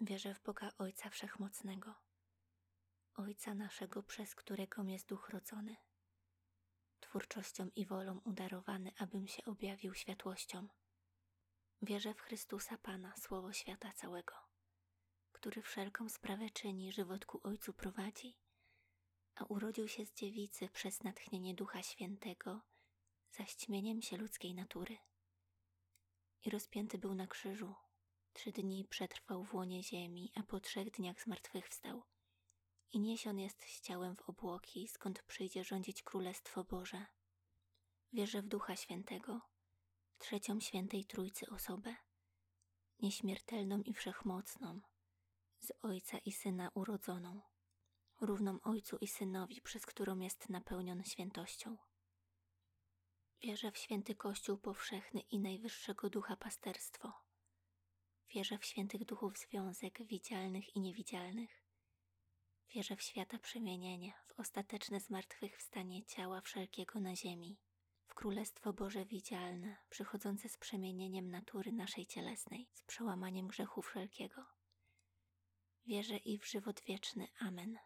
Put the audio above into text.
Wierzę w Boga Ojca Wszechmocnego, Ojca naszego, przez którego jest Duch rodzony, twórczością i wolą udarowany, abym się objawił światłością. Wierzę w Chrystusa Pana, Słowo świata całego, który wszelką sprawę czyni, żywot ku Ojcu prowadzi, a urodził się z dziewicy przez natchnienie Ducha Świętego, za ścimieniem się ludzkiej natury. I rozpięty był na krzyżu, Trzy dni przetrwał w łonie ziemi, a po trzech dniach zmartwychwstał. I niesion jest z ciałem w obłoki, skąd przyjdzie rządzić Królestwo Boże. Wierzę w Ducha Świętego, trzecią świętej Trójcy osobę, nieśmiertelną i wszechmocną, z Ojca i Syna urodzoną, równą Ojcu i Synowi, przez którą jest napełnion świętością. Wierzę w święty Kościół powszechny i najwyższego ducha pasterstwo – Wierzę w świętych duchów związek widzialnych i niewidzialnych. Wierzę w świata przemienienie, w ostateczne zmartwychwstanie ciała wszelkiego na ziemi, w Królestwo Boże widzialne, przychodzące z przemienieniem natury naszej cielesnej, z przełamaniem grzechu wszelkiego. Wierzę i w żywot wieczny. Amen.